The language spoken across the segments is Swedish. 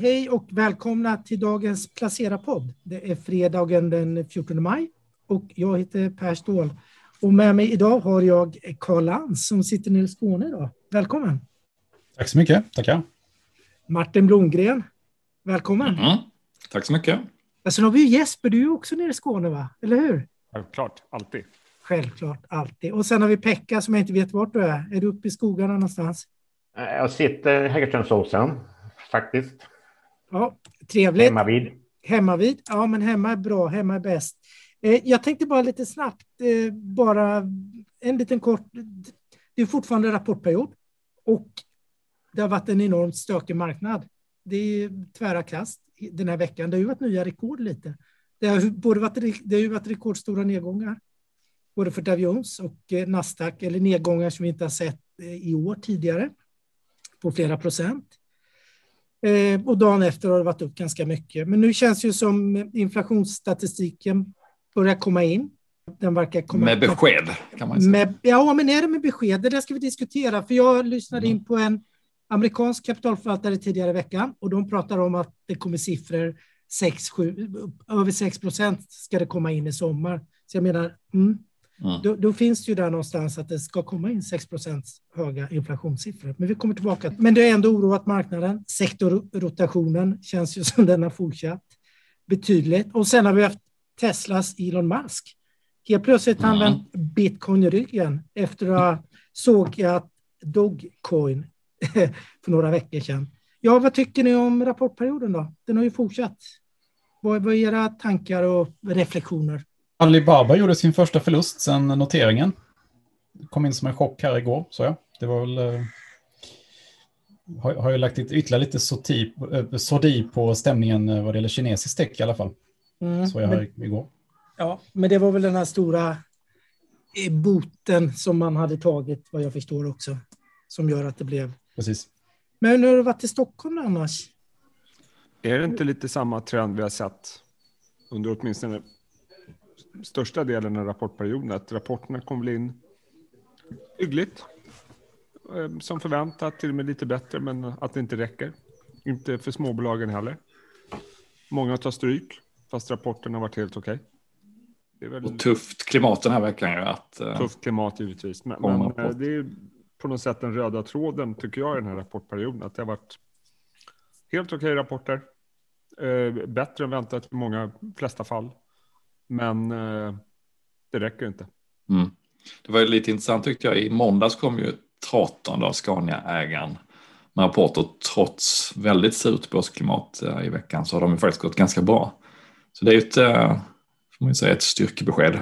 Hej och välkomna till dagens Placera-podd. Det är fredagen den 14 maj och jag heter Per Ståhl. Och med mig idag har jag Karl Lantz som sitter nere i Skåne idag. Välkommen! Tack så mycket, tackar. Martin Blomgren, välkommen! Mm. Tack så mycket. Och sen har vi Jesper, du är också nere i Skåne va? Eller hur? Självklart, alltid. Självklart, alltid. Och sen har vi Pekka som jag inte vet vart du är. Är du uppe i skogarna någonstans? Jag sitter i Hägerströmsåsen, faktiskt. Ja, trevligt. Hemma vid. Hemma vid. Ja, men hemma är bra. Hemma är bäst. Eh, jag tänkte bara lite snabbt, eh, bara en liten kort. Det är fortfarande rapportperiod och det har varit en enormt stökig marknad. Det är tvära kast den här veckan. Det har ju varit nya rekord lite. Det har, både varit, det har ju varit rekordstora nedgångar, både för Dow Jones och eh, Nasdaq, eller nedgångar som vi inte har sett i år tidigare på flera procent. Eh, och dagen efter har det varit upp ganska mycket. Men nu känns det ju som inflationsstatistiken börjar komma in. Den verkar komma med besked kan man säga. Med, ja, men är det med besked? Det där ska vi diskutera. För jag lyssnade mm. in på en amerikansk kapitalförvaltare tidigare i veckan och de pratar om att det kommer siffror 6, 7, över 6 procent ska det komma in i sommar. Så jag menar, mm, Mm. Då, då, finns ju där någonstans att det ska komma in 6% höga inflationssiffror. Men vi kommer tillbaka. Men det har ändå oroat marknaden. Sektorrotationen känns ju som den har fortsatt betydligt. Och sen har vi haft Teslas Elon Musk. Helt plötsligt har mm. vänt bitcoin i ryggen efter att ha sågat Dogecoin för några veckor sedan. Ja, vad tycker ni om rapportperioden då? Den har ju fortsatt. Vad är era tankar och reflektioner? Alibaba gjorde sin första förlust sedan noteringen. Kom in som en chock här igår, så jag. Det var väl... Eh, har, har ju lagt ytterligare lite sorti, eh, sordi på stämningen eh, vad det gäller kinesisk tech i alla fall. Mm, så jag men, igår. Ja, men det var väl den här stora boten som man hade tagit, vad jag förstår också, som gör att det blev... Precis. Men hur har du varit i Stockholm annars? Är det inte lite samma trend vi har sett under åtminstone största delen av rapportperioden att rapporterna kom väl in hyggligt. Eh, som förväntat, till och med lite bättre, men att det inte räcker. Inte för småbolagen heller. Många tar stryk, fast rapporten har varit helt okej. Okay. Väl... Och tufft klimat den här veckan ju. Att, uh... Tufft klimat givetvis. Men, men eh, det är på något sätt den röda tråden tycker jag i den här rapportperioden. Att det har varit helt okej okay rapporter. Uh, bättre än väntat i många flesta fall. Men eh, det räcker inte. Mm. Det var lite intressant tyckte jag. I måndags kom ju Traton, av Scania-ägaren, med rapporter. Trots väldigt surt börsklimat eh, i veckan så har de ju faktiskt gått ganska bra. Så det är ju ett, eh, får man säga, ett styrkebesked.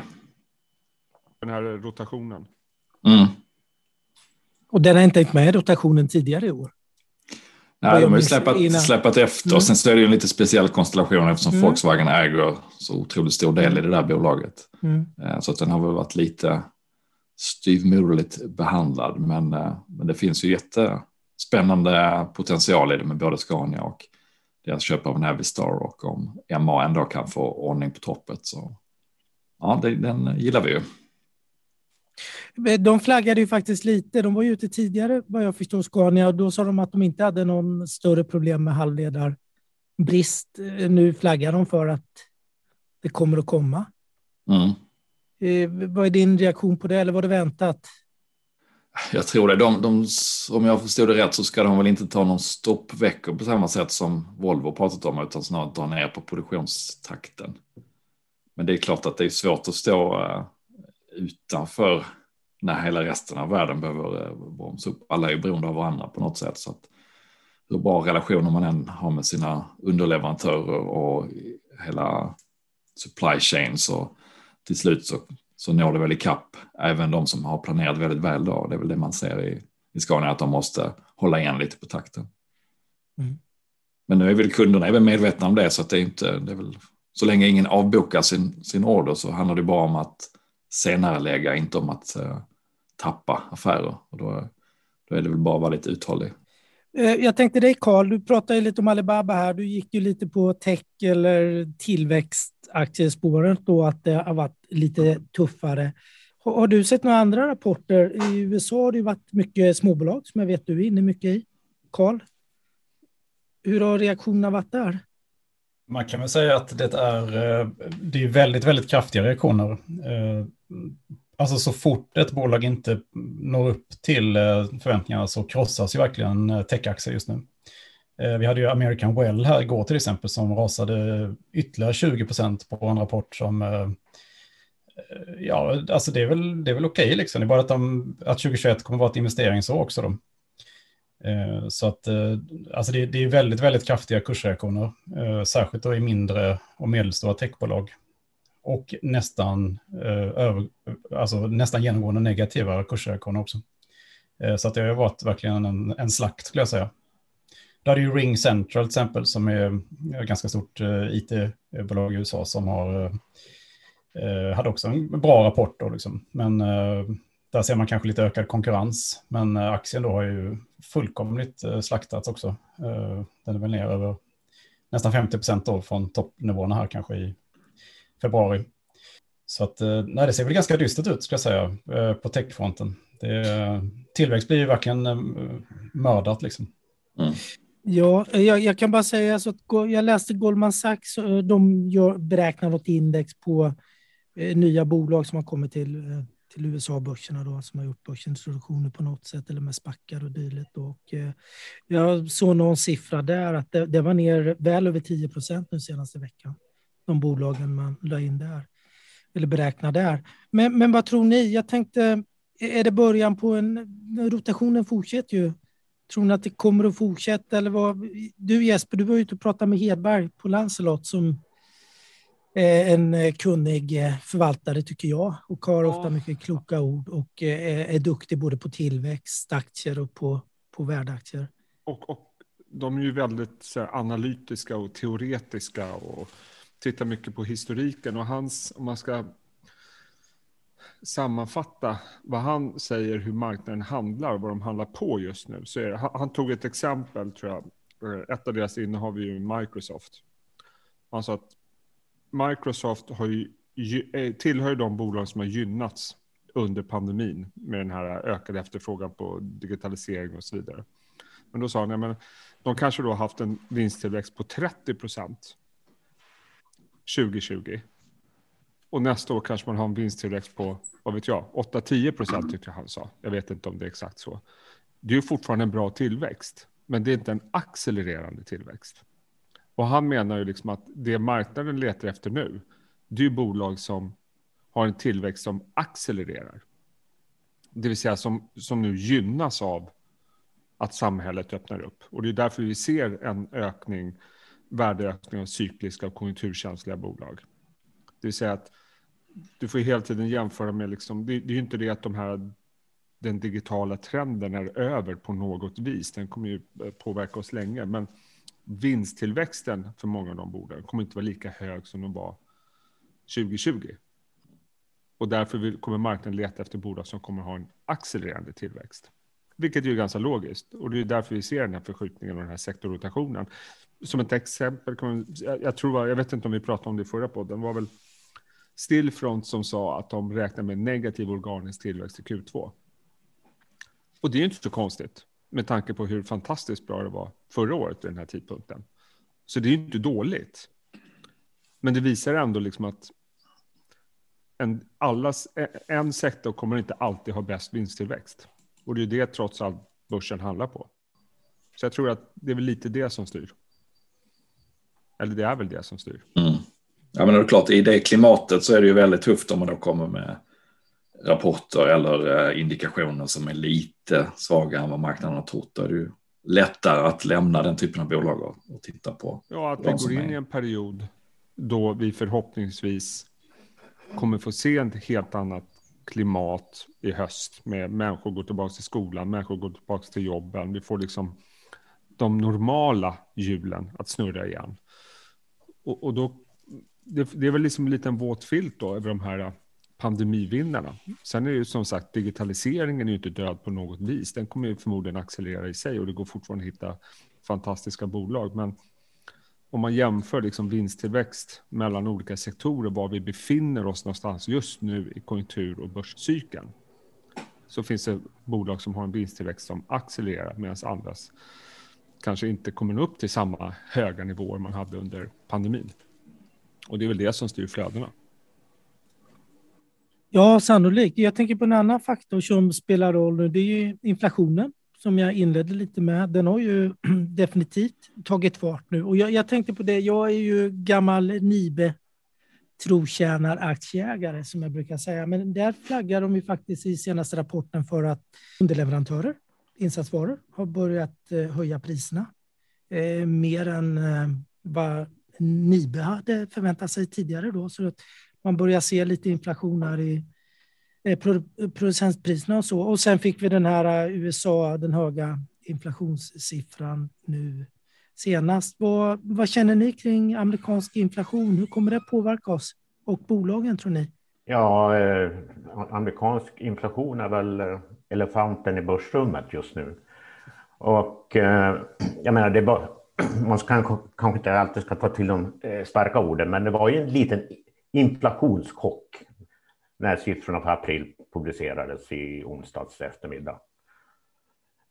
Den här rotationen. Mm. Och den har inte hängt med rotationen tidigare i år? Nej, de har ju släpat, släpat efter. Mm. Sen så är det ju en lite speciell konstellation eftersom mm. Volkswagen äger så otroligt stor del i det där bolaget. Mm. Eh, så att den har väl varit lite styvmoderligt behandlad. Men, eh, men det finns ju jättespännande potential i det med både Scania och deras köp av Navistar och om MA ändå kan få ordning på toppet så ja, det, den gillar vi ju. De flaggade ju faktiskt lite. De var ju ute tidigare vad jag förstår, Scania, och då sa de att de inte hade någon större problem med halvledarbrist. Nu flaggar de för att det kommer att komma. Mm. Eh, vad är din reaktion på det, eller var det väntat? Jag tror det. De, de, om jag förstod det rätt så ska de väl inte ta någon stoppveckor på samma sätt som Volvo pratat om, utan snarare dra ner på produktionstakten. Men det är klart att det är svårt att stå uh, utanför när hela resten av världen behöver eh, bromsa upp. Alla är ju beroende av varandra på något sätt. Så att hur bra relationer man än har med sina underleverantörer och hela supply chain så till slut så, så når det väl i kapp även de som har planerat väldigt väl då. Det är väl det man ser i, i Scania att de måste hålla igen lite på takten. Mm. Men nu är väl kunderna väl medvetna om det så att det är inte, det är väl, så länge ingen avbokar sin, sin order så handlar det bara om att senare lägga, inte om att uh, tappa affärer. Och då, då är det väl bara att vara lite uthållig. Eh, jag tänkte dig Karl, du pratade lite om Alibaba här. Du gick ju lite på tech eller tillväxtaktiespåret då att det har varit lite tuffare. Har du sett några andra rapporter? I USA har det ju varit mycket småbolag som jag vet du är inne mycket i. Karl? hur har reaktionerna varit där? Man kan väl säga att det är, det är väldigt, väldigt kraftiga reaktioner. Alltså så fort ett bolag inte når upp till eh, förväntningarna så krossas ju verkligen eh, techaktier just nu. Eh, vi hade ju American Well här igår till exempel som rasade ytterligare 20 procent på en rapport som ja, alltså det är väl, det är väl okej okay, liksom. Det är bara att, de, att 2021 kommer att vara ett investeringsår också. Då. Så att alltså det, det, är väldigt, väldigt kraftiga kursreaktioner, särskilt då i mindre och medelstora techbolag. Och nästan, eh, över, alltså nästan genomgående negativa kursreaktioner också. Eh, så att det har varit verkligen en, en slakt skulle jag säga. Då hade ju Ring Central till exempel som är ett ganska stort eh, it-bolag i USA som har Eh, hade också en bra rapport då liksom. Men eh, där ser man kanske lite ökad konkurrens. Men eh, aktien då har ju fullkomligt slaktats också. Den är väl ner över nästan 50 procent då från toppnivåerna här kanske i februari. Så att, nej, det ser väl ganska dystert ut ska jag säga på techfronten. Det, tillväxt blir ju verkligen mördat liksom. Mm. Ja, jag, jag, kan bara säga så att jag läste Goldman Sachs, de gör, beräknar något index på Eh, nya bolag som har kommit till, eh, till USA-börserna då, som har gjort börsintroduktioner på något sätt eller med spackar och dylikt. Och, eh, jag såg någon siffra där att det, det var ner väl över 10 procent nu senaste veckan. De bolagen man la in där eller beräknar där. Men, men vad tror ni? Jag tänkte, är det början på en... Rotationen fortsätter ju. Tror ni att det kommer att fortsätta? Eller vad? Du Jesper, du var ute och pratade med Hedberg på Lancelot som Eh, en eh, kunnig eh, förvaltare tycker jag och har ofta mycket kloka ord och är duktig både på tillväxt, aktier och på, på värdeaktier. Och, och de är ju väldigt så analytiska och teoretiska och tittar mycket på historiken och hans, om man ska sammanfatta vad han säger hur marknaden handlar och vad de handlar på just nu så är det, han, tog ett exempel tror jag, eh, ett av deras innehav är ju Microsoft. Han sa att Microsoft har ju, eh, tillhör de bolag som har gynnats under pandemin med den här ökade efterfrågan på digitalisering och så vidare. Men då sa han, ja, men de kanske då har haft en vinsttillväxt på 30 procent 2020. Och nästa år kanske man har en vinsttillväxt på, vad vet jag, 8-10 procent tyckte han sa. Jag vet inte om det är exakt så. Det är ju fortfarande en bra tillväxt, men det är inte en accelererande tillväxt. Och han menar ju liksom att det marknaden letar efter nu, det är ju bolag som har en tillväxt som accelererar. Det vill säga som, som nu gynnas av att samhället öppnar upp. Och det är därför vi ser en ökning, värdeökning av cykliska och konjunkturkänsliga bolag. Det vill säga att du får hela tiden jämföra med, liksom, det, det är ju inte det att de här, den digitala trenden är över på något vis. Den kommer ju påverka oss länge. Men vinsttillväxten för många av de bolagen kommer inte vara lika hög som de var 2020. Och därför kommer marknaden leta efter bolag som kommer ha en accelererande tillväxt. Vilket är ganska logiskt. Och det är därför vi ser den här förskjutningen och den här sektorrotationen. Som ett exempel, jag, tror, jag vet inte om vi pratade om det i förra podden, var väl Stillfront som sa att de räknar med negativ organisk tillväxt i Q2. Och det är inte så konstigt med tanke på hur fantastiskt bra det var förra året vid den här tidpunkten. Så det är inte dåligt. Men det visar ändå liksom att en, allas, e, en sektor kommer inte alltid ha bäst vinsttillväxt. Och det är det trots allt börsen handlar på. Så jag tror att det är väl lite det som styr. Eller det är väl det som styr. Mm. Ja men det är klart, i det klimatet så är det ju väldigt tufft om man då kommer med rapporter eller eh, indikationer som är lite svagare än vad marknaden har trott. Då är det ju lättare att lämna den typen av bolag och titta på. Ja, att vi går in är... i en period då vi förhoppningsvis kommer få se ett helt annat klimat i höst med människor går tillbaka till skolan, människor går tillbaka till jobben. Vi får liksom de normala hjulen att snurra igen. Och, och då, det, det, är väl liksom en liten våt filt då över de här äh, pandemivinnarna. Sen är det ju som sagt, digitaliseringen är ju inte död på något vis. Den kommer ju förmodligen accelerera i sig och det går fortfarande att hitta fantastiska bolag. Men om man jämför liksom vinsttillväxt mellan olika sektorer, var vi befinner oss någonstans just nu i konjunktur och börscykeln, så finns det bolag som har en vinsttillväxt som accelererar medan andras kanske inte kommer nå upp till samma höga nivåer man hade under pandemin. Och det är väl det som styr flödena. Ja, sannolikt. Jag tänker på en annan faktor som spelar roll nu. Det är ju inflationen som jag inledde lite med. Den har ju definitivt tagit fart nu. Och jag, jag tänkte på det, jag är ju gammal Nibe trotjänaraktieägare som jag brukar säga. Men där flaggar de ju faktiskt i senaste rapporten för att underleverantörer, insatsvaror, har börjat eh, höja priserna eh, mer än eh, vad Nibe hade förväntat sig tidigare. Då, så att man börjar se lite inflation här i eh, producentpriserna och så. Och sen fick vi den här eh, USA, den höga inflationssiffran nu senast. Vad, vad känner ni kring amerikansk inflation? Hur kommer det påverka oss och bolagen tror ni? Ja, eh, amerikansk inflation är väl eh, elefanten i börsrummet just nu. Och eh, jag menar, det var, man kan, kanske inte alltid ska ta till de eh, starka orden, men det var ju en liten inflationschock när siffrorna för april publicerades i onsdags eftermiddag.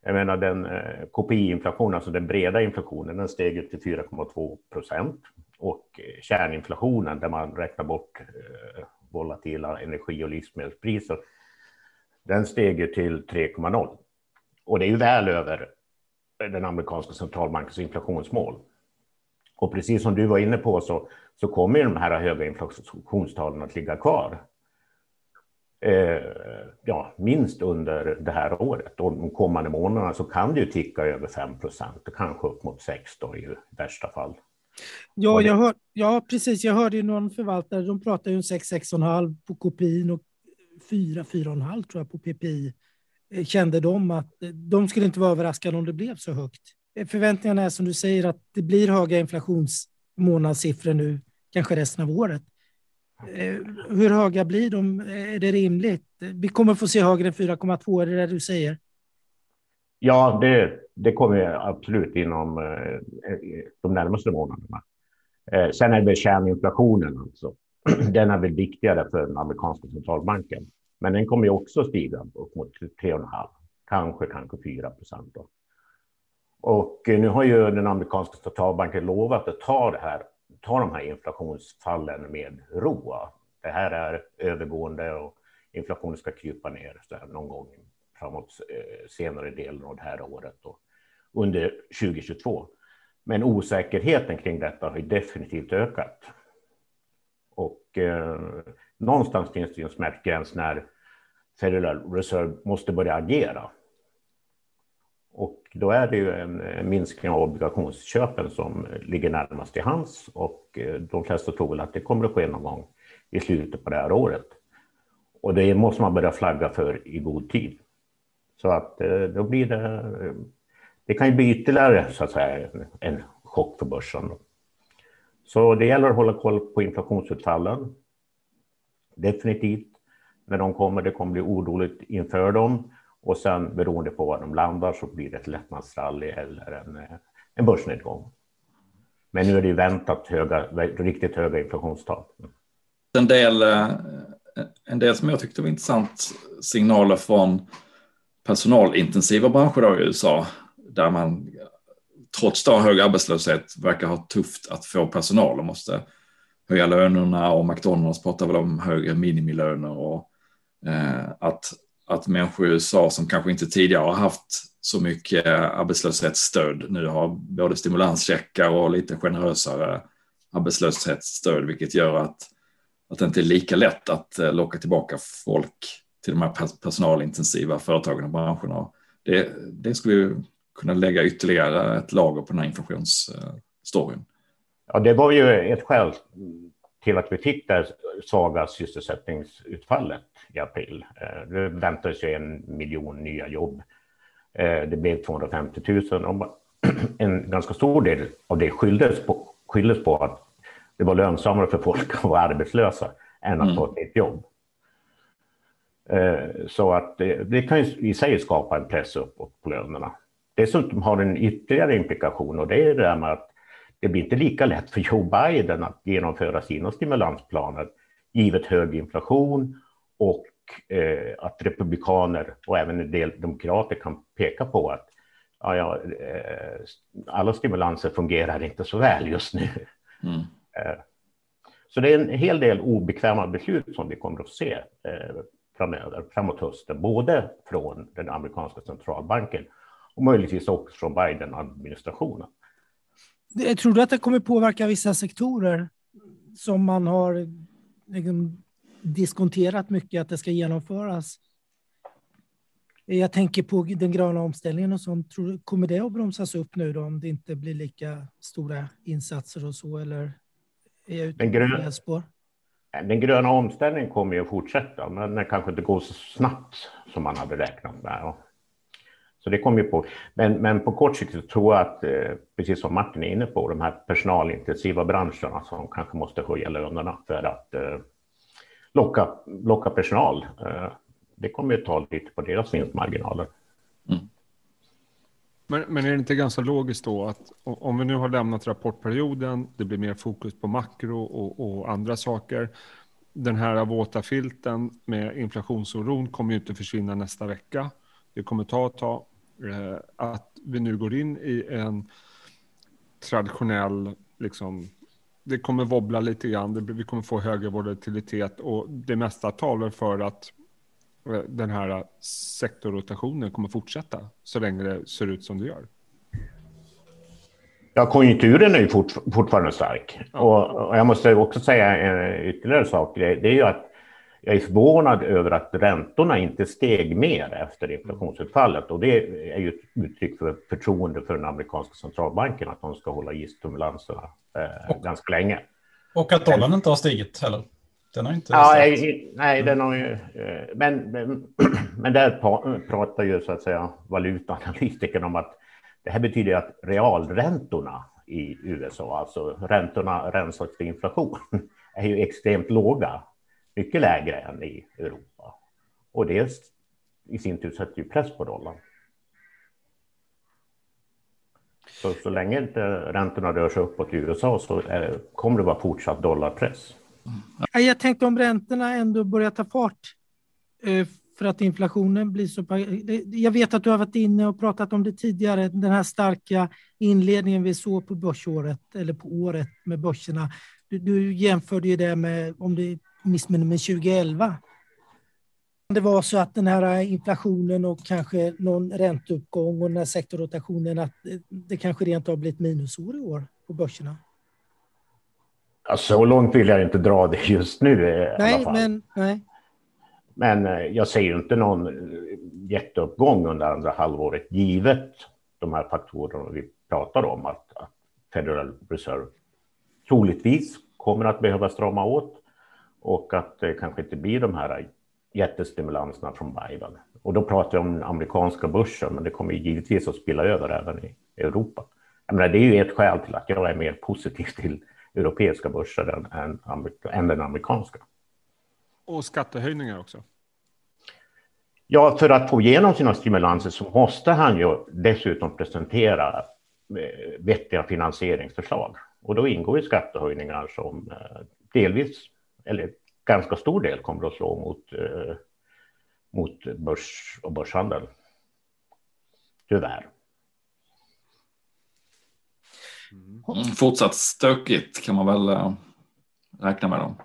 Jag menar den eh, KPI-inflationen, alltså den breda inflationen, den steg till 4,2 procent och eh, kärninflationen där man räknar bort eh, volatila energi och livsmedelspriser, den steg till 3,0. Och det är ju väl över den amerikanska centralbankens inflationsmål. Och precis som du var inne på så, så kommer de här höga inflationstalen att ligga kvar. Eh, ja, minst under det här året och de kommande månaderna så kan det ju ticka över 5 procent och kanske upp mot 6 då i värsta fall. Ja, jag hör, ja, precis. Jag hörde ju någon förvaltare, de pratar ju om 6, 6,5 på KPI och 4, 4,5 tror jag på PPI. Eh, kände de att eh, de skulle inte vara överraskade om det blev så högt. Eh, förväntningarna är som du säger att det blir höga inflationsmånadssiffror nu, kanske resten av året. Hur höga blir de? Är det rimligt? Vi kommer få se högre än 4,2, är det det du säger? Ja, det, det kommer absolut inom de närmaste månaderna. Sen är det kärninflationen alltså. Den är väl viktigare för den amerikanska centralbanken. Men den kommer ju också stiga upp mot 3,5, kanske, kanske 4 procent. Och nu har ju den amerikanska centralbanken lovat att ta, det här, ta de här inflationsfallen med ro. Det här är övergående och inflationen ska krypa ner så här någon gång framåt eh, senare delen av det här året och under 2022. Men osäkerheten kring detta har ju definitivt ökat. Och eh, någonstans finns det ju en smärtgräns när Federal Reserve måste börja agera. Och då är det ju en minskning av obligationsköpen som ligger närmast till hands och eh, de flesta tror väl att det kommer att ske någon gång i slutet på det här året. Och det måste man börja flagga för i god tid. Så att eh, då blir det, eh, det kan ju bli ytterligare så att säga en chock för börsen. Så det gäller att hålla koll på inflationsutfallen. Definitivt när de kommer. Det kommer bli oroligt inför dem och sen beroende på var de landar så blir det ett lättnadsrally eller en, eh, en börsnedgång. Men nu är det ju väntat höga, riktigt höga inflationstal. En del, eh, en del som jag tyckte var intressant signaler från personalintensiva branscher då i USA där man trots då hög arbetslöshet verkar ha tufft att få personal och måste höja lönerna och McDonalds pratar väl om högre minimilöner och Eh, att, att människor i USA som kanske inte tidigare har haft så mycket arbetslöshetsstöd nu har både stimulanscheckar och lite generösare arbetslöshetsstöd, vilket gör att, att det inte är lika lätt att eh, locka tillbaka folk till de här personalintensiva företagen och branscherna. Det, det skulle ju kunna lägga ytterligare ett lager på den här inflationsstoryn. Ja, det var ju ett skäl till att vi fick det svaga sysselsättningsutfallet i april. Eh, det väntades ju en miljon nya jobb. Eh, det blev 250 000 och en ganska stor del av det skylldes på, skylldes på att det var lönsammare för folk att vara arbetslösa än att mm. ta ett jobb. Eh, så att det, det kan ju i sig skapa en press uppåt på lönerna. Dessutom har en ytterligare implikation och det är det där med att det blir inte lika lätt för Joe Biden att genomföra sina stimulansplaner givet hög inflation och eh, att republikaner och även en del demokrater kan peka på att ja, ja, eh, alla stimulanser fungerar inte så väl just nu. Mm. Eh, så det är en hel del obekväma beslut som vi kommer att se eh, framöver, framåt hösten, både från den amerikanska centralbanken och möjligtvis också från Biden-administrationen. Tror du att det kommer påverka vissa sektorer som man har liksom diskonterat mycket att det ska genomföras? Jag tänker på den gröna omställningen och sånt. Tror, kommer det att bromsas upp nu då om det inte blir lika stora insatser och så? Eller är jag ute den, grön, spår? den gröna omställningen kommer ju att fortsätta, men den kanske inte går så snabbt som man hade räknat med. Så det kommer ju på. Men, men på kort sikt tror jag att, eh, precis som Martin är inne på, de här personalintensiva branscherna som kanske måste höja lönerna för att eh, locka, locka personal. Eh, det kommer att ta lite på deras vinstmarginaler. Mm. Men, men är det inte ganska logiskt då att om vi nu har lämnat rapportperioden, det blir mer fokus på makro och, och andra saker. Den här våta filten med inflationsoron kommer ju inte försvinna nästa vecka. Det kommer ta ett tag. Eh, att vi nu går in i en traditionell, liksom, det kommer wobbla lite grann, vi kommer få högre volatilitet och det mesta talar för att eh, den här sektorrotationen kommer fortsätta så länge det ser ut som det gör. Ja, konjunkturen är ju fort, fortfarande stark. Ja. Och, och, jag måste också säga en ytterligare sak. Det, det är ju att jag är förvånad över att räntorna inte steg mer efter inflationsutfallet och det är ju ett uttryck för förtroende för den amerikanska centralbanken att de ska hålla i stimulanserna eh, och, ganska länge. Och att dollarn inte har stigit heller. Den har inte ja, nej, nej, den har ju... Eh, men, men, men där pratar ju så att säga valutaanalytikern om att det här betyder att realräntorna i USA, alltså räntorna rensat för inflation, är ju extremt låga mycket lägre än i Europa. Och det i sin tur sätter ju press på dollarn. Så, så länge inte räntorna rör sig uppåt i USA så är, kommer det vara fortsatt dollarpress. Jag tänkte om räntorna ändå börjar ta fart eh, för att inflationen blir så... Jag vet att du har varit inne och pratat om det tidigare, den här starka inledningen vi såg på börsåret eller på året med börserna. Du, du jämförde ju det med om det missminner mig 2011. Det var så att den här inflationen och kanske någon ränteuppgång och den här sektorrotationen, att det kanske rent har blivit minusår i år på börserna. Ja, så långt vill jag inte dra det just nu nej, Men, nej. men eh, jag ser ju inte någon jätteuppgång under andra halvåret givet de här faktorerna vi pratar om att, att Federal Reserve troligtvis kommer att behöva strama åt och att det kanske inte blir de här jättestimulanserna från Biden. Och då pratar jag om amerikanska börsen, men det kommer givetvis att spilla över även i Europa. Jag menar, det är ju ett skäl till att jag är mer positiv till europeiska börser än, än, än den amerikanska. Och skattehöjningar också? Ja, för att få igenom sina stimulanser så måste han ju dessutom presentera eh, vettiga finansieringsförslag. Och då ingår ju skattehöjningar som eh, delvis eller ganska stor del kommer att slå mot, eh, mot börs och börshandel. Tyvärr. Mm. Fortsatt stökigt kan man väl äh, räkna med dem.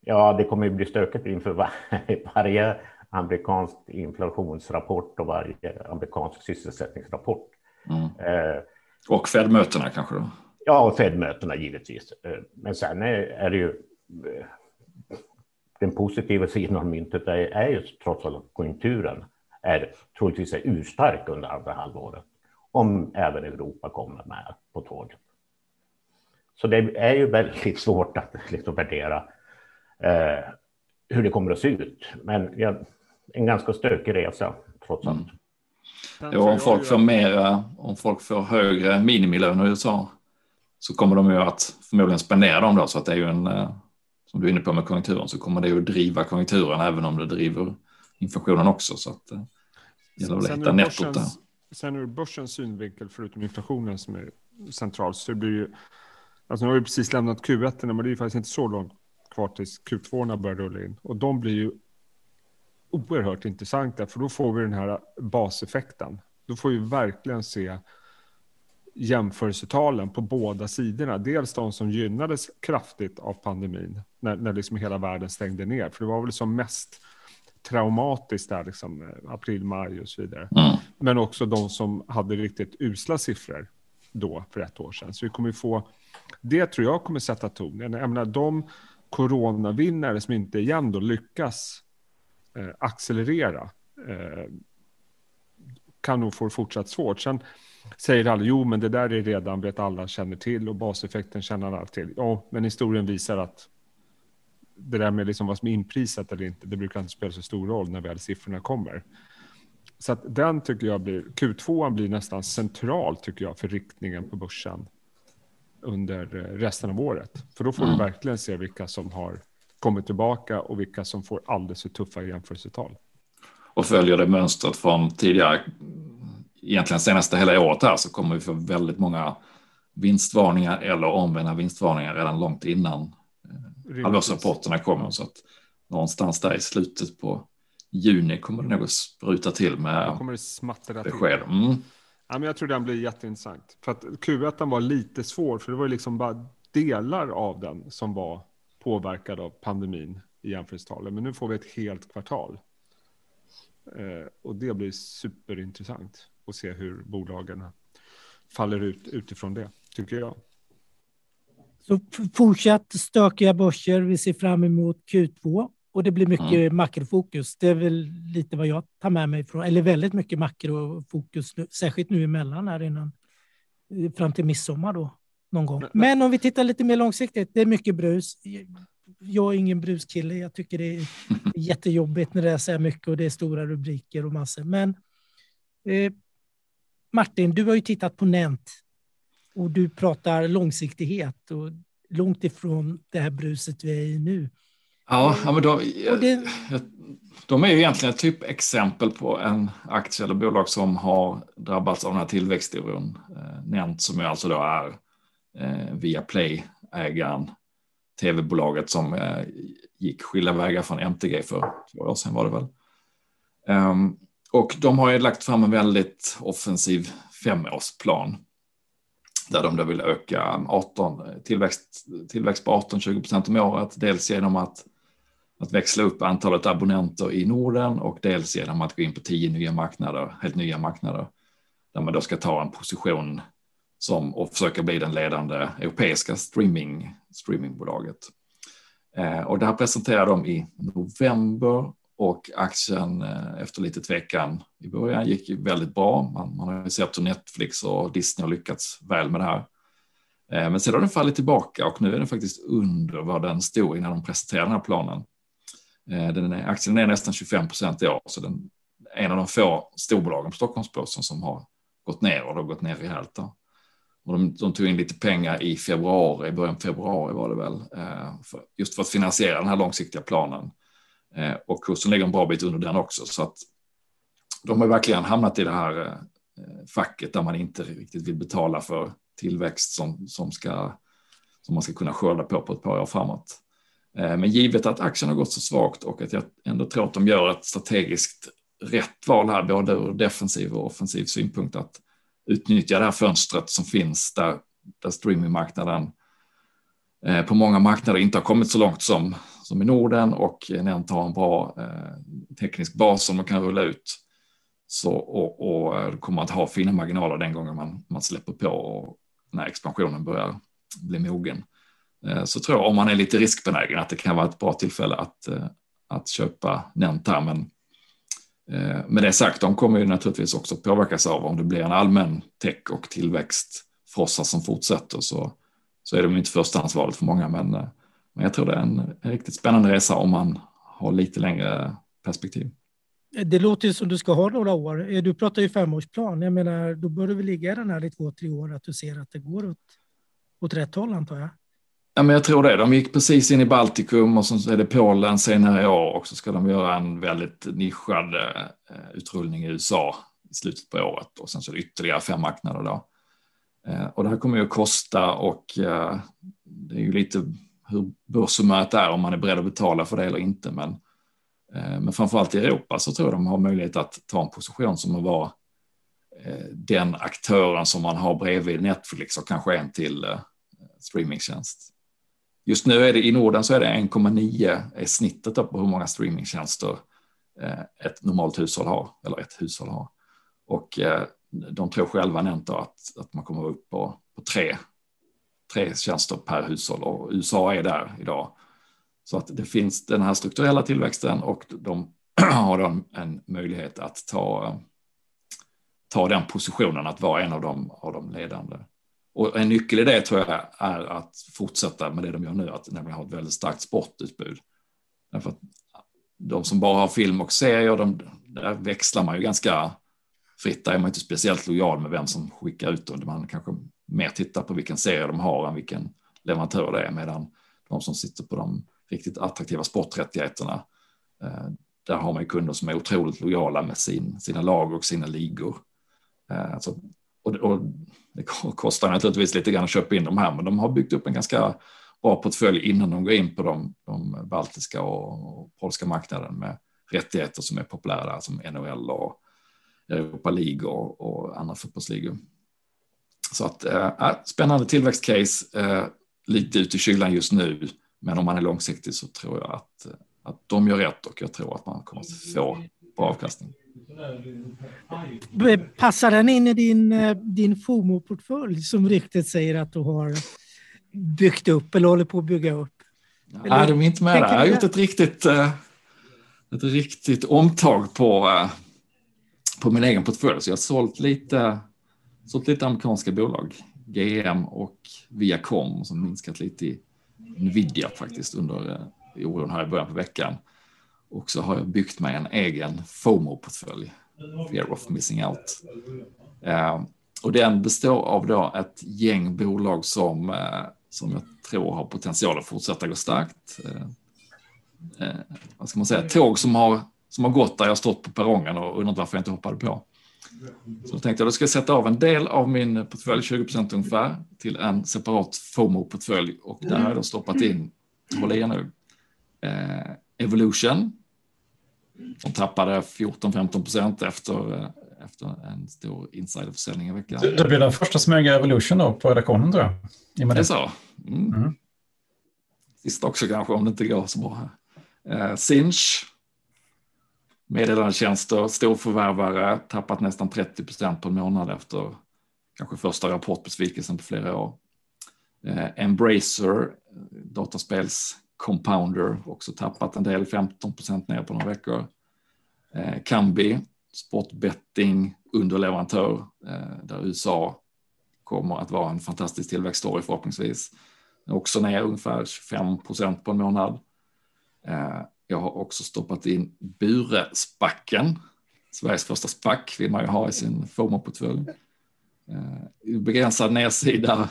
Ja, det kommer att bli stökigt inför var varje amerikansk inflationsrapport och varje amerikansk sysselsättningsrapport. Mm. Eh, och Fed-mötena kanske? Då? Ja, och Fed-mötena givetvis. Eh, men sen är, är det ju den positiva sidan av myntet är, är ju trots allt att konjunkturen är troligtvis är urstark under andra halvåret. Om även Europa kommer med på tåget. Så det är ju väldigt svårt att liksom värdera eh, hur det kommer att se ut. Men ja, en ganska stökig resa trots allt. Mm. Ja, om folk får mera, om folk får högre minimilöner i USA så kommer de ju att förmodligen spendera dem då så att det är ju en eh, som du är inne på med konjunkturen så kommer det att driva konjunkturen även om det driver inflationen också. Så att, eh, det gäller att hitta nettot där. Sen ur börsens synvinkel, förutom inflationen som är central, så blir ju... Alltså nu har vi precis lämnat Q1, men det är ju faktiskt inte så långt kvar tills Q2 börjar rulla in. Och de blir ju oerhört intressanta, för då får vi den här baseffekten. då får vi verkligen se jämförelsetalen på båda sidorna. Dels de som gynnades kraftigt av pandemin när, när liksom hela världen stängde ner. För det var väl som mest traumatiskt där, liksom, eh, april, maj och så vidare. Mm. Men också de som hade riktigt usla siffror då för ett år sedan. Så vi kommer få, det tror jag kommer sätta tonen. Jag menar, de coronavinnare som inte igen då lyckas eh, accelerera eh, kan nog få fortsatt svårt. Sen säger alla, jo men det där är redan, vet alla känner till och baseffekten känner alla till. Ja, men historien visar att det där med liksom vad som är inprisat eller inte, det brukar inte spela så stor roll när väl siffrorna kommer. Så att den tycker jag blir, Q2 blir nästan central tycker jag för riktningen på börsen under eh, resten av året. För då får mm. du verkligen se vilka som har kommit tillbaka och vilka som får alldeles för tuffa jämförelsetal. Och följer det mönstret från tidigare, egentligen senaste hela året här, så kommer vi få väldigt många vinstvarningar eller omvända vinstvarningar redan långt innan halvårsrapporterna kommer. Så att någonstans där i slutet på juni kommer det nog att spruta till med kommer det smattra besked. Mm. Ja, men jag tror den blir jätteintressant. För att Q1 var lite svår, för det var liksom bara delar av den som var påverkad av pandemin i jämförelsetalen. Men nu får vi ett helt kvartal. Eh, och det blir superintressant att se hur bolagen faller ut utifrån det, tycker jag. Så fortsatt stökiga börser. Vi ser fram emot Q2 och det blir mycket mm. makrofokus. Det är väl lite vad jag tar med mig från, eller väldigt mycket makrofokus, särskilt nu emellan här innan eh, fram till midsommar då någon gång. Men om vi tittar lite mer långsiktigt, det är mycket brus. Jag är ingen bruskille. Jag tycker det är jättejobbigt när det är så här mycket och det är stora rubriker och massor. Men eh, Martin, du har ju tittat på Nent och du pratar långsiktighet och långt ifrån det här bruset vi är i nu. Ja, men de, det... de är ju egentligen ett typexempel på en aktie eller bolag som har drabbats av den här tillväxtoron. Eh, Nent som ju alltså då är eh, via Play-ägaren, tv-bolaget som eh, gick skilda vägar från MTG för två år sedan var det väl. Och de har ju lagt fram en väldigt offensiv femårsplan där de då vill öka 18, tillväxt, tillväxt på 18-20 procent om året, dels genom att, att växla upp antalet abonnenter i Norden och dels genom att gå in på tio nya marknader, helt nya marknader, där man då ska ta en position som och försöka bli den ledande europeiska streaming, streamingbolaget. Eh, och det här presenterar de i november och aktien eh, efter lite tvekan i början gick väldigt bra. Man, man har ju sett hur Netflix och Disney har lyckats väl med det här. Eh, men sedan har den fallit tillbaka och nu är den faktiskt under vad den stod innan de presenterade den här planen. Eh, den är, aktien är nästan 25 procent i år, så den är en av de få storbolagen på Stockholmsbörsen som har gått ner och det har gått ner rejält. Då. Och de, de, tog in lite pengar i februari, i början av februari var det väl, för, just för att finansiera den här långsiktiga planen. Eh, och kursen ligger en bra bit under den också. Så att de har verkligen hamnat i det här eh, facket där man inte riktigt vill betala för tillväxt som, som, ska, som man ska kunna skörda på på ett par år framåt. Eh, men givet att aktien har gått så svagt och att jag ändå tror att de gör ett strategiskt rätt val här, både ur defensiv och offensiv synpunkt, att utnyttja det här fönstret som finns där, där streamingmarknaden på många marknader inte har kommit så långt som, som i Norden och Nent har en bra eh, teknisk bas som man kan rulla ut. Så, och, och eh, kommer att ha fina marginaler den gången man, man släpper på och när expansionen börjar bli mogen. Eh, så tror jag om man är lite riskbenägen att det kan vara ett bra tillfälle att, eh, att köpa Nent här. Men eh, med det sagt, de kommer ju naturligtvis också påverkas av om det blir en allmän tech och tillväxtfrossa som fortsätter så, så är de inte förstahandsvalet för många. Men eh, men jag tror det är en, riktigt spännande resa om man har lite längre perspektiv. Det låter ju som du ska ha några år. Du pratar ju femårsplan. Jag menar, då bör du väl ligga i den här i två, tre år, att du ser att det går åt, åt rätt håll antar jag. Ja, men jag tror det. De gick precis in i Baltikum och så är det Polen senare i år och så ska de göra en väldigt nischad eh, utrullning i USA i slutet på året och sen så är det ytterligare fem marknader då. Eh, och det här kommer ju att kosta och eh, det är ju lite hur börshumöret är, om man är beredd att betala för det eller inte. Men, eh, men framförallt i Europa så tror jag de har möjlighet att ta en position som att vara eh, den aktören som man har bredvid Netflix och kanske en till eh, streamingtjänst. Just nu är det i Norden så är det 1,9 är snittet på hur många streamingtjänster eh, ett normalt hushåll har, eller ett hushåll har. Och eh, de tror själva nämnt att, att man kommer upp på, på tre, tre tjänster per hushåll och USA är där idag. Så att det finns den här strukturella tillväxten och de har då en möjlighet att ta, ta den positionen att vara en av de, av de ledande. Och en nyckel i det tror jag är att fortsätta med det de gör nu, att nämligen ha ett väldigt starkt sportutbud. Därför att de som bara har film och serier, de, där växlar man ju ganska fritt. Där är man inte speciellt lojal med vem som skickar ut dem. Man kanske mer tittar på vilken serie de har än vilken leverantör det är, medan de som sitter på de riktigt attraktiva sporträttigheterna, eh, där har man ju kunder som är otroligt lojala med sin, sina lag och sina ligor. Eh, så, och, och det kostar naturligtvis lite grann att köpa in de här, men de har byggt upp en ganska bra portfölj innan de går in på de, de baltiska och, och polska marknaden med rättigheter som är populära som NHL och Europa League och, och andra fotbollsligor. Så att äh, spännande tillväxtcase, äh, lite ut i kylan just nu, men om man är långsiktig så tror jag att, att de gör rätt och jag tror att man kommer att få bra avkastning. Passar den in i din, eh, din FOMO-portfölj som ryktet säger att du har byggt upp eller håller på att bygga upp? Nej, de är inte med där. Jag har gjort ett riktigt, eh, ett riktigt omtag på, eh, på min egen portfölj. Så jag har sålt lite, sålt lite amerikanska bolag, GM och Viacom som minskat lite i Nvidia faktiskt under eh, oron här i början på veckan. Och så har jag byggt mig en egen FOMO-portfölj, Fear of Missing Out. Eh, och den består av då ett gäng bolag som, eh, som jag tror har potential att fortsätta gå starkt. Eh, eh vad ska man säga, tåg som har, som har gått där jag stått på perrongen och undrat varför jag inte hoppade på. Så då tänkte jag då ska jag sätta av en del av min portfölj, 20 procent ungefär, till en separat FOMO-portfölj och där har jag då stoppat in, håll i nu, eh, Evolution, de tappade 14-15 procent efter, eh, efter en stor insiderförsäljning i veckan. Det blir den första äger Evolution då på redaktionen tror jag. Det är så? Mm. Mm. Sista också kanske om det inte går så bra här. Eh, Sinch, meddelandetjänster, storförvärvare, tappat nästan 30 procent på en månad efter kanske första rapportbesvikelsen på flera år. Eh, Embracer, dataspels Compounder också tappat en del, 15 procent ner på några veckor. Eh, Kambi, sportbetting, underleverantör, eh, där USA kommer att vara en fantastisk tillväxtstory förhoppningsvis. Också ner ungefär 25 procent på en månad. Jag har också stoppat in Bure-spacken. Sveriges första spack vill man ju ha i sin FOMO-portfölj. Eh, begränsad nedsida,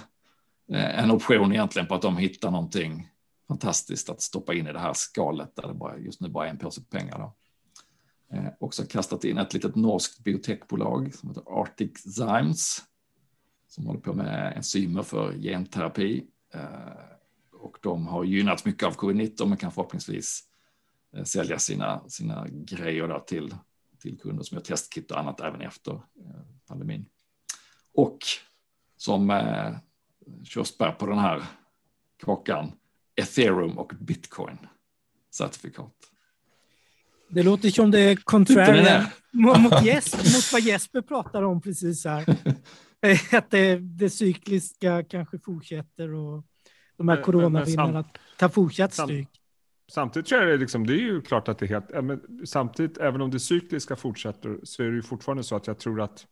eh, en option egentligen på att de hittar någonting fantastiskt att stoppa in i det här skalet där det bara, just nu bara är en påse pengar. Då. Eh, också kastat in ett litet norskt biotechbolag som heter Arctic Zymes som håller på med enzymer för genterapi. Eh, och de har gynnats mycket av covid-19 men kan förhoppningsvis eh, sälja sina, sina grejer där till, till kunder som gör testkit och annat även efter eh, pandemin. Och som eh, körsbär på den här kakan ethereum och bitcoin certifikat. Det låter som det är contrarian mot, Jesper, mot vad Jesper pratar om precis här. att det, det cykliska kanske fortsätter och de här coronavinnarna tar fortsatt stryk. Samtidigt tror jag det, liksom, det är ju klart att det är helt, men samtidigt, även om det cykliska fortsätter, så är det ju fortfarande så att jag tror att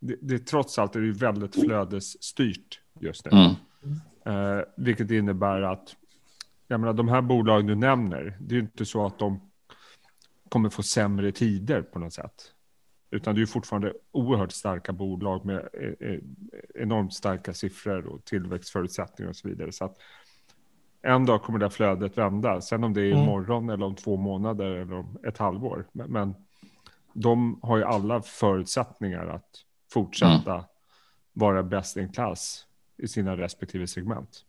det, det trots allt är det väldigt flödesstyrt just nu. Mm. Eh, vilket innebär att jag menar, de här bolagen du nämner, det är ju inte så att de kommer få sämre tider på något sätt. Utan det är fortfarande oerhört starka bolag med eh, eh, enormt starka siffror och tillväxtförutsättningar och så vidare. Så att en dag kommer det flödet vända. Sen om det är mm. imorgon eller om två månader eller om ett halvår. Men, de har ju alla förutsättningar att fortsätta mm. vara bäst in class i sina respektive segment.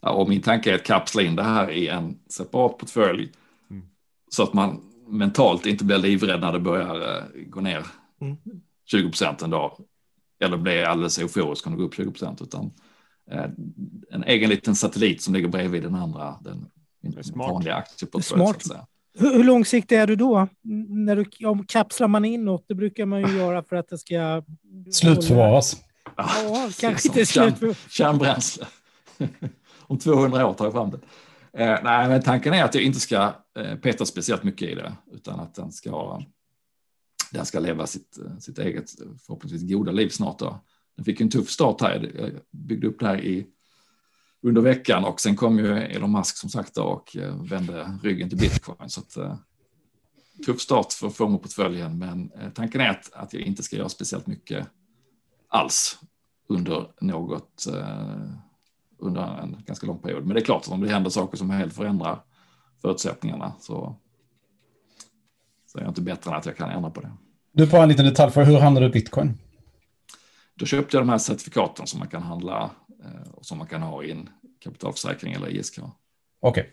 Ja, och min tanke är att kapsla in det här i en separat portfölj mm. så att man mentalt inte blir livrädd när det börjar uh, gå ner. Mm. 20 procent en dag eller bli alldeles euforisk om det går upp 20 procent, utan eh, en egen liten satellit som ligger bredvid den andra, den vanliga aktieportföljen. Hur, hur långsiktig är du då? När du, om kapslar man inåt, det brukar man ju göra för att det ska... Slutförvaras. Ja, ja kanske inte slutförvaras. Kärnbränsle. om 200 år tar jag fram det. Eh, nej, men tanken är att jag inte ska eh, peta speciellt mycket i det, utan att den ska, den ska leva sitt, sitt eget, förhoppningsvis goda liv snart. Då. Den fick en tuff start här. Jag byggde upp det här i, under veckan och sen kom ju Elon Musk som sagt och eh, vände ryggen till bitcoin. Så att, eh, tuff start för FOMO-portföljen, men eh, tanken är att, att jag inte ska göra speciellt mycket alls under något under en ganska lång period. Men det är klart att om det händer saker som helt förändrar förutsättningarna så, så är jag inte bättre än att jag kan ändra på det. Du, bara en liten detalj för hur handlar du bitcoin? Då köpte jag de här certifikaten som man kan handla eh, och som man kan ha i en kapitalförsäkring eller ISK. Okej. Okay.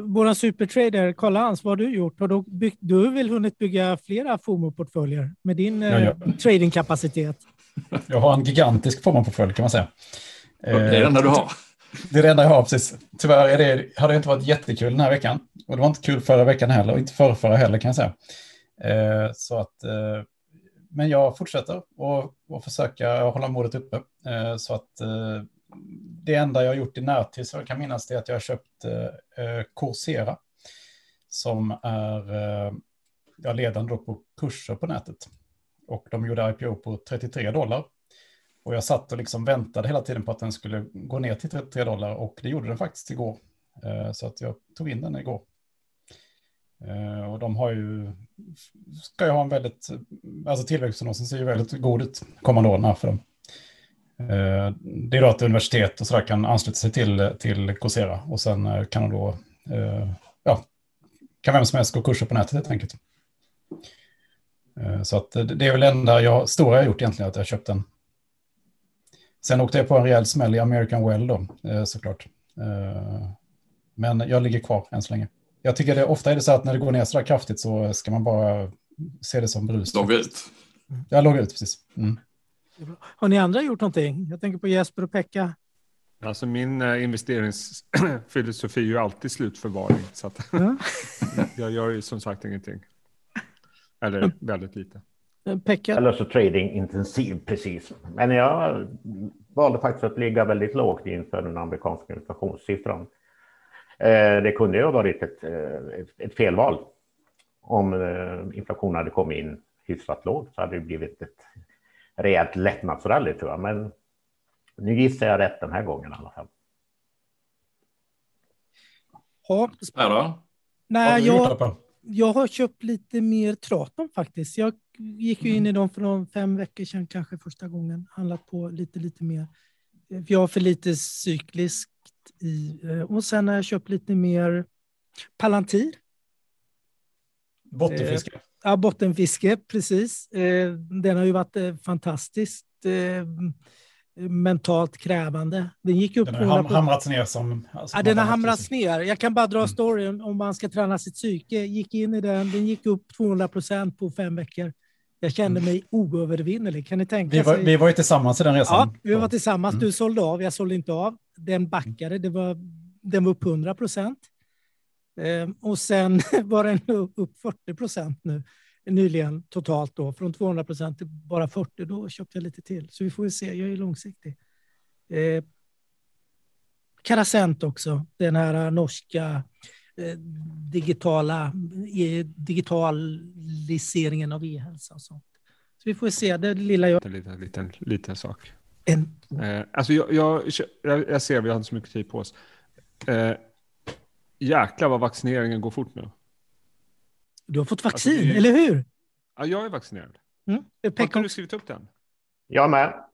Vår supertrader, Karl Hans, vad har du gjort? Har du, byggt, du har väl hunnit bygga flera FOMO-portföljer med din ja, ja. Eh, tradingkapacitet? Jag har en gigantisk FOMO-portfölj kan man säga. Det är det enda du har. Det är det enda jag har, precis. Tyvärr är det, har det inte varit jättekul den här veckan. Och det var inte kul förra veckan heller, och inte förra, förra heller kan jag säga. Eh, så att, eh, men jag fortsätter och, och försöka hålla modet uppe. Eh, så att eh, det enda jag har gjort i närtid, så jag kan minnas, det är att jag har köpt eh, eh Coursera. Som är eh, jag ledande på kurser på nätet. Och de gjorde IPO på 33 dollar. Och jag satt och liksom väntade hela tiden på att den skulle gå ner till 33 dollar och det gjorde den faktiskt igår. Eh, så att jag tog in den igår. Eh, och de har ju, ska ju ha en väldigt, alltså tillväxtprognosen ser ju väldigt god ut kommande åren här för dem. Eh, det är då att universitet och sådär kan ansluta sig till, till Coursera och sen eh, kan de då, eh, ja, kan vem som helst gå kurser på nätet helt enkelt. Eh, så att det är väl det enda jag, stora jag har gjort egentligen, att jag köpt en Sen åkte jag på en rejäl smäll i American Well då, såklart. Men jag ligger kvar än så länge. Jag tycker det ofta är det så att när det går ner så där kraftigt så ska man bara se det som brus. Logga ut. Jag loggar ut, precis. Mm. Har ni andra gjort någonting? Jag tänker på Jesper och Pekka. Alltså min eh, investeringsfilosofi är ju alltid slutförvaring. Så att jag gör ju som sagt ingenting. Eller väldigt lite. Pekka? Eller så trading intensiv precis. Men jag valde faktiskt att ligga väldigt lågt inför den amerikanska inflationssiffran. Eh, det kunde ju ha varit ett, eh, ett felval. Om eh, inflationen hade kommit in hyfsat lågt så hade det blivit ett rejält lättnadsrally tror jag. Men nu gissar jag rätt den här gången i alla fall. Ja. Nej, jag, jag har köpt lite mer Traton faktiskt. Jag gick ju in i dem för någon fem veckor sedan kanske första gången. Handlat på lite, lite mer. Jag har för lite cykliskt i. Eh, och sen har jag köpt lite mer Palantir. Bottenfiske. Eh, ja, bottenfiske, precis. Eh, den har ju varit fantastiskt mentalt krävande. Den gick upp. Den har hamrats ner som... Alltså, ja, den har hamrats ner. Jag kan bara dra mm. storyn om man ska träna sitt psyke. Gick in i den, den gick upp 200 procent på fem veckor. Jag kände mm. mig oövervinnelig. Kan ni tänka vi var, sig? Vi var ju tillsammans i den resan. Ja, vi var tillsammans. Mm. Du sålde av, jag sålde inte av. Den backade, det var, den var upp 100 procent. Ehm, och sen var den upp 40 procent nu nyligen totalt då, från 200 procent till bara 40. Då köpte jag lite till. Så vi får se, jag är långsiktig. Eh, Karasent också, den här norska eh, digitala eh, digitaliseringen av e-hälsa och sånt. Så vi får se, det lilla jag... En liten, liten, liten sak. En... Eh, alltså jag, jag, jag, ser, vi har inte så mycket tid på oss. Eh, jäklar vad vaccineringen går fort nu. Du har fått alltså, vaccin, alltså, är, eller hur? Ja, jag är vaccinerad. Mm. Har har du skrivit upp den? Jag med.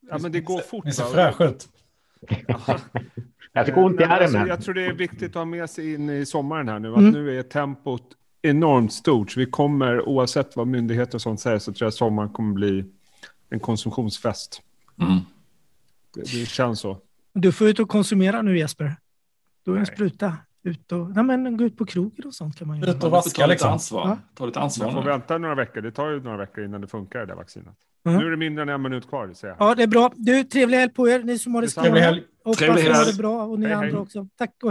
Ja, men det går fort. Ni ser fräscha ut. jag fick ont i armen. Alltså, jag tror det är viktigt att ha med sig in i sommaren här nu. Att mm. nu är tempot enormt stort. Så vi kommer, oavsett vad myndigheter och sånt säger, så tror jag sommaren kommer bli en konsumtionsfest. Mm. Det, det, känns så. Du får ut och konsumera nu Jesper. Du är en spruta. ut och nej, men, gå ut på krogen och sånt kan man göra. Ut och Man får vaska liksom. ansvar. Ja. Ta lite Man ansvar får nu. vänta några veckor. Det tar ju några veckor innan det funkar det där vaccinet. Mm. Nu är det mindre än en minut kvar, säger jag. Ja, det är bra. Du, trevlig helg på er, ni som har det helg. Hoppas Trevlig ni har helg. det bra och ni Hej, hej. andra också. Tack och hej.